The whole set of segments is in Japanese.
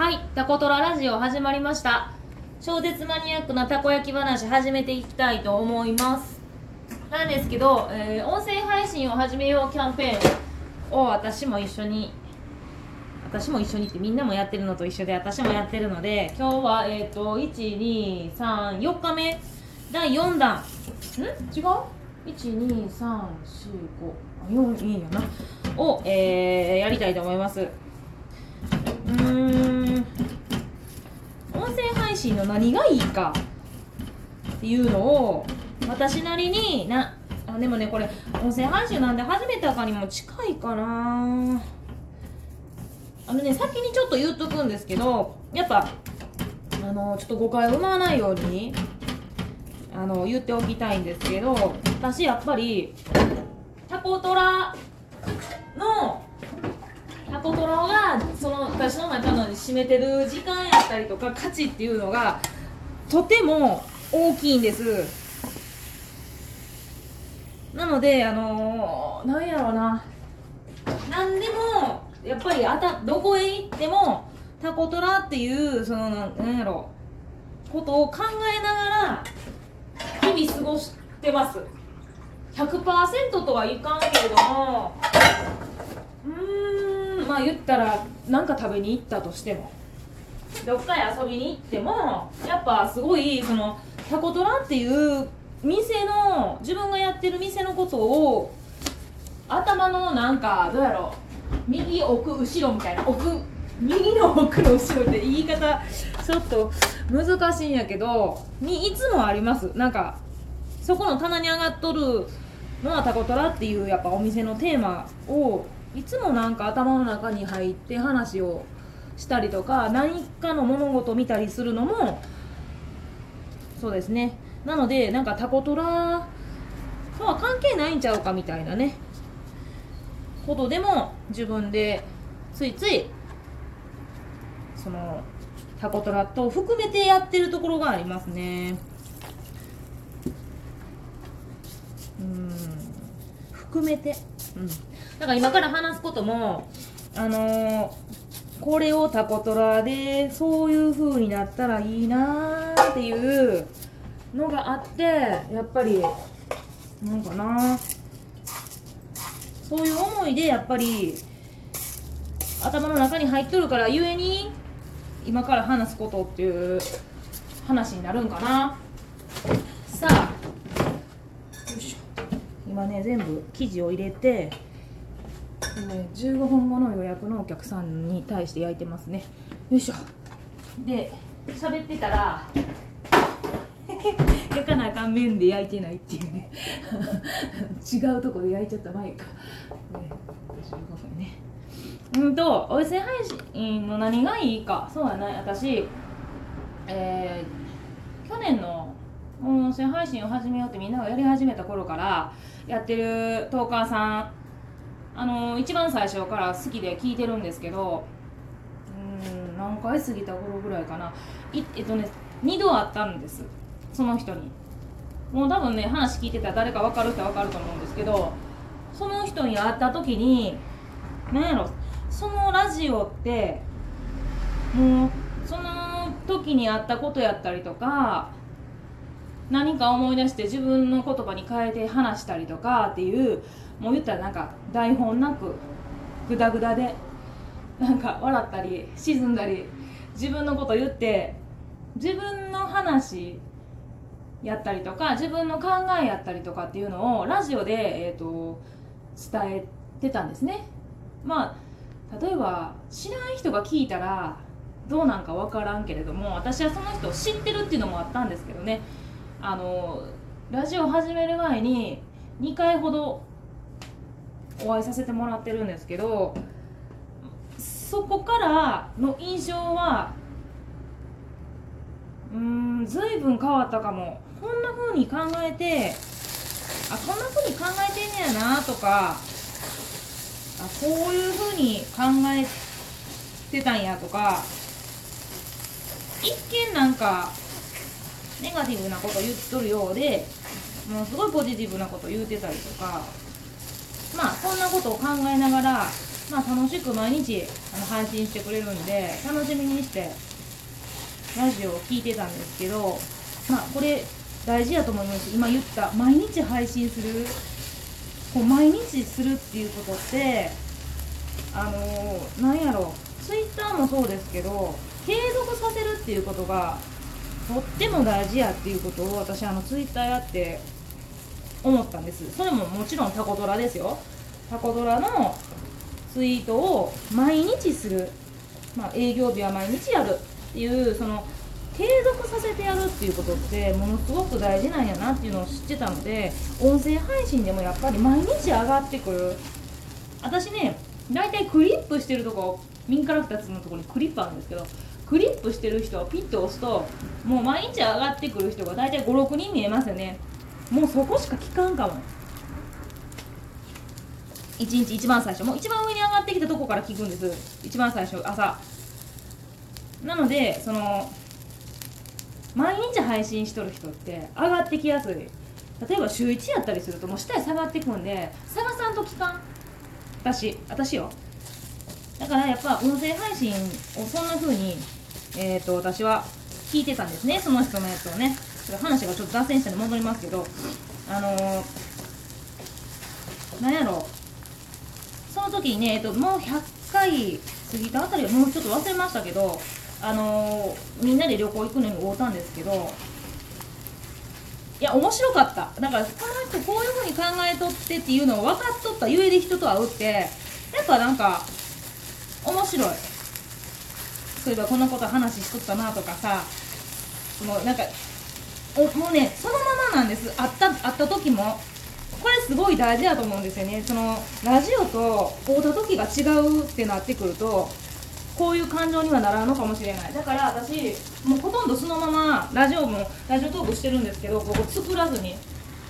はい、タコトララジオ始まりました。超絶マニアックなたこ焼き話始めていきたいと思います。なんですけど、えー音声配信を始めようキャンペーンを私も一緒に、私も一緒にってみんなもやってるのと一緒で私もやってるので、今日は、えっ、と、1、2、3、4日目、第4弾。ん？違う ?1、2、3、4、5、4、いいやな。を、えーやりたいと思います。うん音声配信の何がいいか。っていうのを私なりになあでもねこれ音声配信なんで始めたかにも近いかな。あのね先にちょっと言っとくんですけどやっぱあのちょっと誤解を生まないようにあの言っておきたいんですけど私やっぱりタコトラのタコトラがその私の中の占めてる時間やったりとか価値っていうのがとても大きいんです。なのであのー、なんやろうな。何でもやっぱりあたどこへ行ってもタコトラっていうそのなんやろ。うことを考えながら日々過ごしてます。100%とはいかんけれども。うん。まあ言ったら何か食べに行ったとしても。どっかへ遊びに行ってもやっぱすごいそのタコトラっていう店の自分がやってる店のことを頭のなんかどうやろう右奥後ろみたいな奥右の奥の後ろって言い方ちょっと難しいんやけどにいつもあります。なんかそこの棚に上がっとるのはタコトラっていうやっぱお店のテーマをいつもなんか頭の中に入って話をしたりとか何かの物事を見たりするのもそうですね。なのでなんかタコトラとは関係ないんちゃうかみたいなね。ことでも自分でついついそのタコトラと含めてやってるところがありますね。うん。含めて。うん。だから今から話すこともあのーこれをタコトラでそういう風になったらいいなーっていうのがあってやっぱりなんかなそういう思いでやっぱり頭の中に入っとるからゆえに今から話すことっていう話になるんかな。さあよいしょ。今ね全部生地を入れてね15分後の予約のお客さんに対して焼いてますね。よいしょ。で喋ってたら 焼かなあかん面で焼いてないっていうね。違うとこで焼いちゃった前か、ね、15分ね。うんと音声配信の何がいいか。そうやな。私えー去年の音声配信を始めようってみんながやり始めた頃からやってるトーカーさんあの一番最初から好きで聞いてるんですけどうん何回過ぎた頃ぐらいかな。いえっとね2度あったんです。その人に。もう多分ね話聞いてたら誰か分かる人は分かると思うんですけどその人に会った時に何やろそのラジオってもうその時にあったことやったりとか何か思い出して自分の言葉に変えて話したりとかっていうもう言ったらなんか台本なくグダグダでなんか笑ったり沈んだり自分のこと言って自分の話やったりとか自分の考えやったりとかっていうのをラジオで、えー、と伝えてたんですね。まあ例えば知らん人が聞いたらどうなんか分からんけれども私はその人を知ってるっていうのもあったんですけどね。あのラジオ始める前に2回ほどお会いさせてもらってるんですけどそこからの印象はうん随分変わったかも。こんな風に考えてあこんな風に考えてんねやなとかあこういう風に考えてたんやとか一見なんかネガティブなこと言っとるようでもうすごいポジティブなこと言うてたりとかまあそんなことを考えながらまあ楽しく毎日あの配信してくれるんで楽しみにしてラジオを聞いてたんですけどまあこれ大事やと思います。今言った毎日配信するこう毎日するっていうことってあのー、なんやろ。ツイッターもそうですけど継続させるっていうことがとっても大事やっていうことを私あのツイッターやって思ったんです。それももちろんタコドラですよ。タコドラのツイートを毎日する、まあ、営業日は毎日やるっていうその継続させてやるっていうことってものすごく大事なんやなっていうのを知ってたので音声配信でもやっぱり毎日上がってくる。私ね大体クリップしてるとこミンカラクターズのとこにクリップあるんですけどクリップしてる人をピッと押すともう毎日上がってくる人が大体56人見えますよね。もうそこしか聞かんかも。1日一番最初もう一番上に上がってきたとこから聞くんです。一番最初朝。なのでその毎日配信しとる人って上がってきやすい。例えば週1やったりするともう下へ下がってくんで探さんと聞かん私私よ。だからやっぱ音声配信をそんな風にえっ、ー、と私は聞いてたんですね。その人のやつをね。話がちょっと脱線したんで戻りますけど。あのー、なんやろ。その時にね、えっと、もう100回過ぎたあたりはもうちょっと忘れましたけどあのー、みんなで旅行行くのに会うたんですけどいや面白かった。だからこの人こういうふうに考えとってっていうのを分かっとったゆえで人と会うってやっぱなんか面白い。そういえばこのこと話しとったなとかさもうなんかおもうねそのままなんです。会った会った時も。これすごい大事だと思うんですよね。そのラジオと会うた時が違うってなってくるとこういう感情にはならんのかもしれない。だから私もうほとんどそのままラジオもラジオトークしてるんですけどここ作らずに、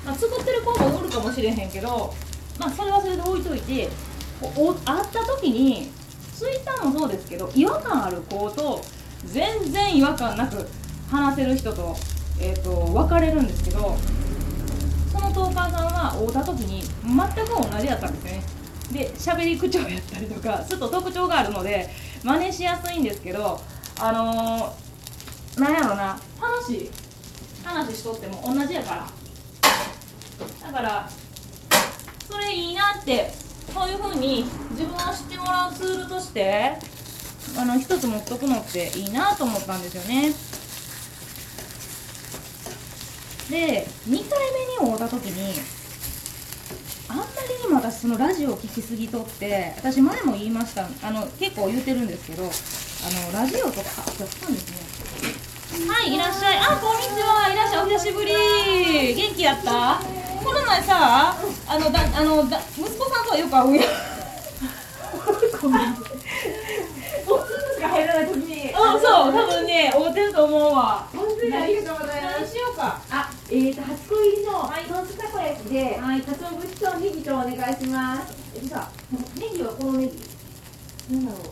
まあ、作ってる子もおるかもしれへんけどまあそれはそれで置いといてこう会った時にツイッターもそうですけど違和感ある子と全然違和感なく話せる人と,、えーと、分かれるんですけどそのトーカーさんは会うた時に全く同じやったんですよね。で喋り口調やったりとかちょっと特徴があるので真似しやすいんですけどあのー、なんやろな楽しい話しとっても同じやから。だからそれいいなってそういうふうに自分を知ってもらうツールとしてあの一つ持っとくのっていいなと思ったんですよね。で2回目に会うた時にあんまりにも私そのラジオを聴きすぎとって私前も言いましたあの結構言うてるんですけどあのラジオとかあ今日来たんですね。はいいらっしゃい。あこんにちは。いらっしゃい。お久しぶり。元気やった？この前さあのだあのだ息子さんとはよく会うやん。ごめん入らない時に。あそう。多分ね会うてると思うわ。本当にありがとうございます何しようか。あえーと初恋入りのソースたこ焼きで、はい、鰹節とネギとお願いします。えさネギはこのネギ？なんだろう。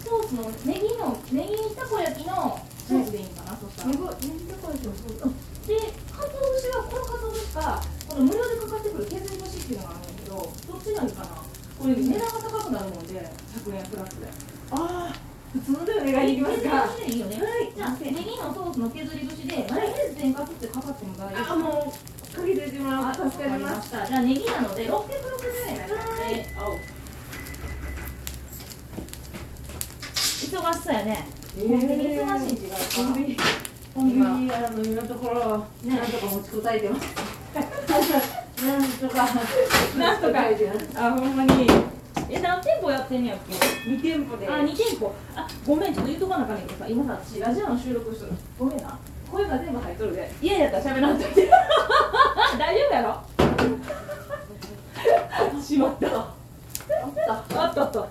ソースのネギのネギたこ焼きのソースでいいかな、そしたら？ネギたこ焼きのソースで鰹節はこの鰹節かこの無料でかかってくる削り節っていうのがあるんだけどどっちがいいかな。これ値段が高くなるもんで100円プラスで。ああ普通のでお願いできますか？いいよね。はい。じゃあネギのソースの削り節でマヨネーズ天かすってかかっても大丈夫。あもうかけてもらう助かりました。じゃあネギなので660円になりますね。忙しそうやね。コンビニ忙しい違うコンビニコンビニあの今のところなんとか持ちこたえてます。なんとかなんとかあほんまに。え何店舗やってんやっけ？2店舗で。あ二店舗。あごめんちょっと言うとかなあかんねんけどさ今さ私ラジオの収録しとる。ごめんな。声が全部入っとるで。嫌やったら喋らんといて。大丈夫やろ？しまった。あった。あったあった。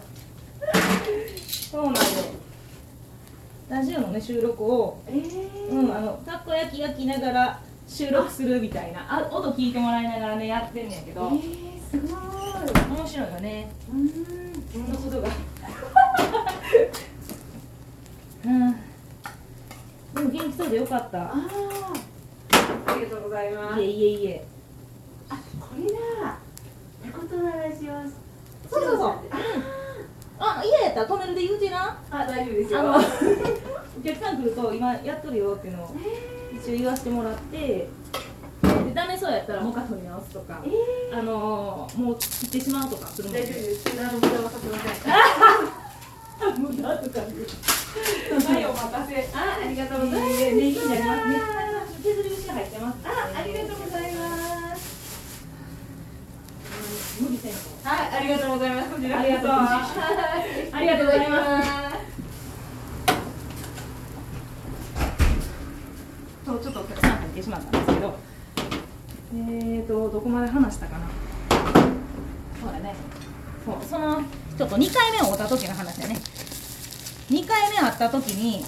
そうなんでラジオのね収録を、えー、うんあのたこ焼き焼きながら収録するみたいな。あ音聞いてもらいながらねやってんねんけど、えーすごい面白いよね。うん。そん。なことが。うん。でも元気そうでよかった。あありがとうございます。いえいえいえ。あこれだ。タコとラジオそうそうそう、あ嫌やった。ら止めるで言うてな。あ大丈夫ですよ。あのお客さん来ると今やっとるよっていうのを一応言わせてもらってでダメそうやったらもう一回取り直すとか、えあのー、もう切ってしまうとかするの大丈夫です。無駄の無駄はさせません。無駄とか はいお待たせ。あありがとうございます。ネギになりますね。削り節が入ってます。あありがとうございます。無理せんとはいありがとうございます。こちらありがとうはいありがとうございます。ちょっとお客さん入ってしまったんですけどえーとどこまで話したかな？そうだね。そうそのちょっと2回目を会った時の話だね。2回目会った時に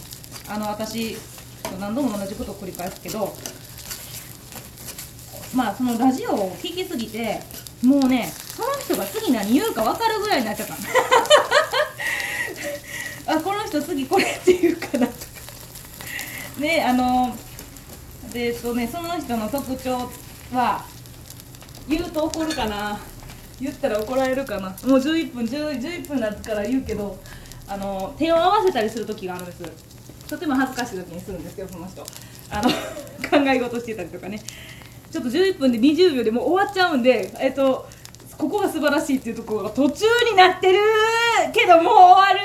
あの私何度も同じことを繰り返すけどまあそのラジオを聞きすぎてもうねその人が次何言うか分かるぐらいになっちゃった。あこの人次これって言うかなとか。であのでえっとねその人の特徴は言うと怒るかな。言ったら怒られるかな。もう11分 10, 11分だから言うけどあの手を合わせたりする時があるんです。とても恥ずかしい時にするんですよその人。あの 考え事してたりとかね。ちょっと11分で20秒でもう終わっちゃうんでえっとここが素晴らしいっていうところが途中になってるけどもう終わる。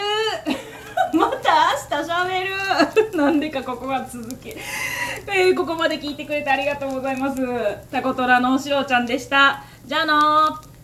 また明日しゃべる。なんでかここが続き、えーここまで聞いてくれてありがとうございます。タコトラのおしろちゃんでした。じゃあのー。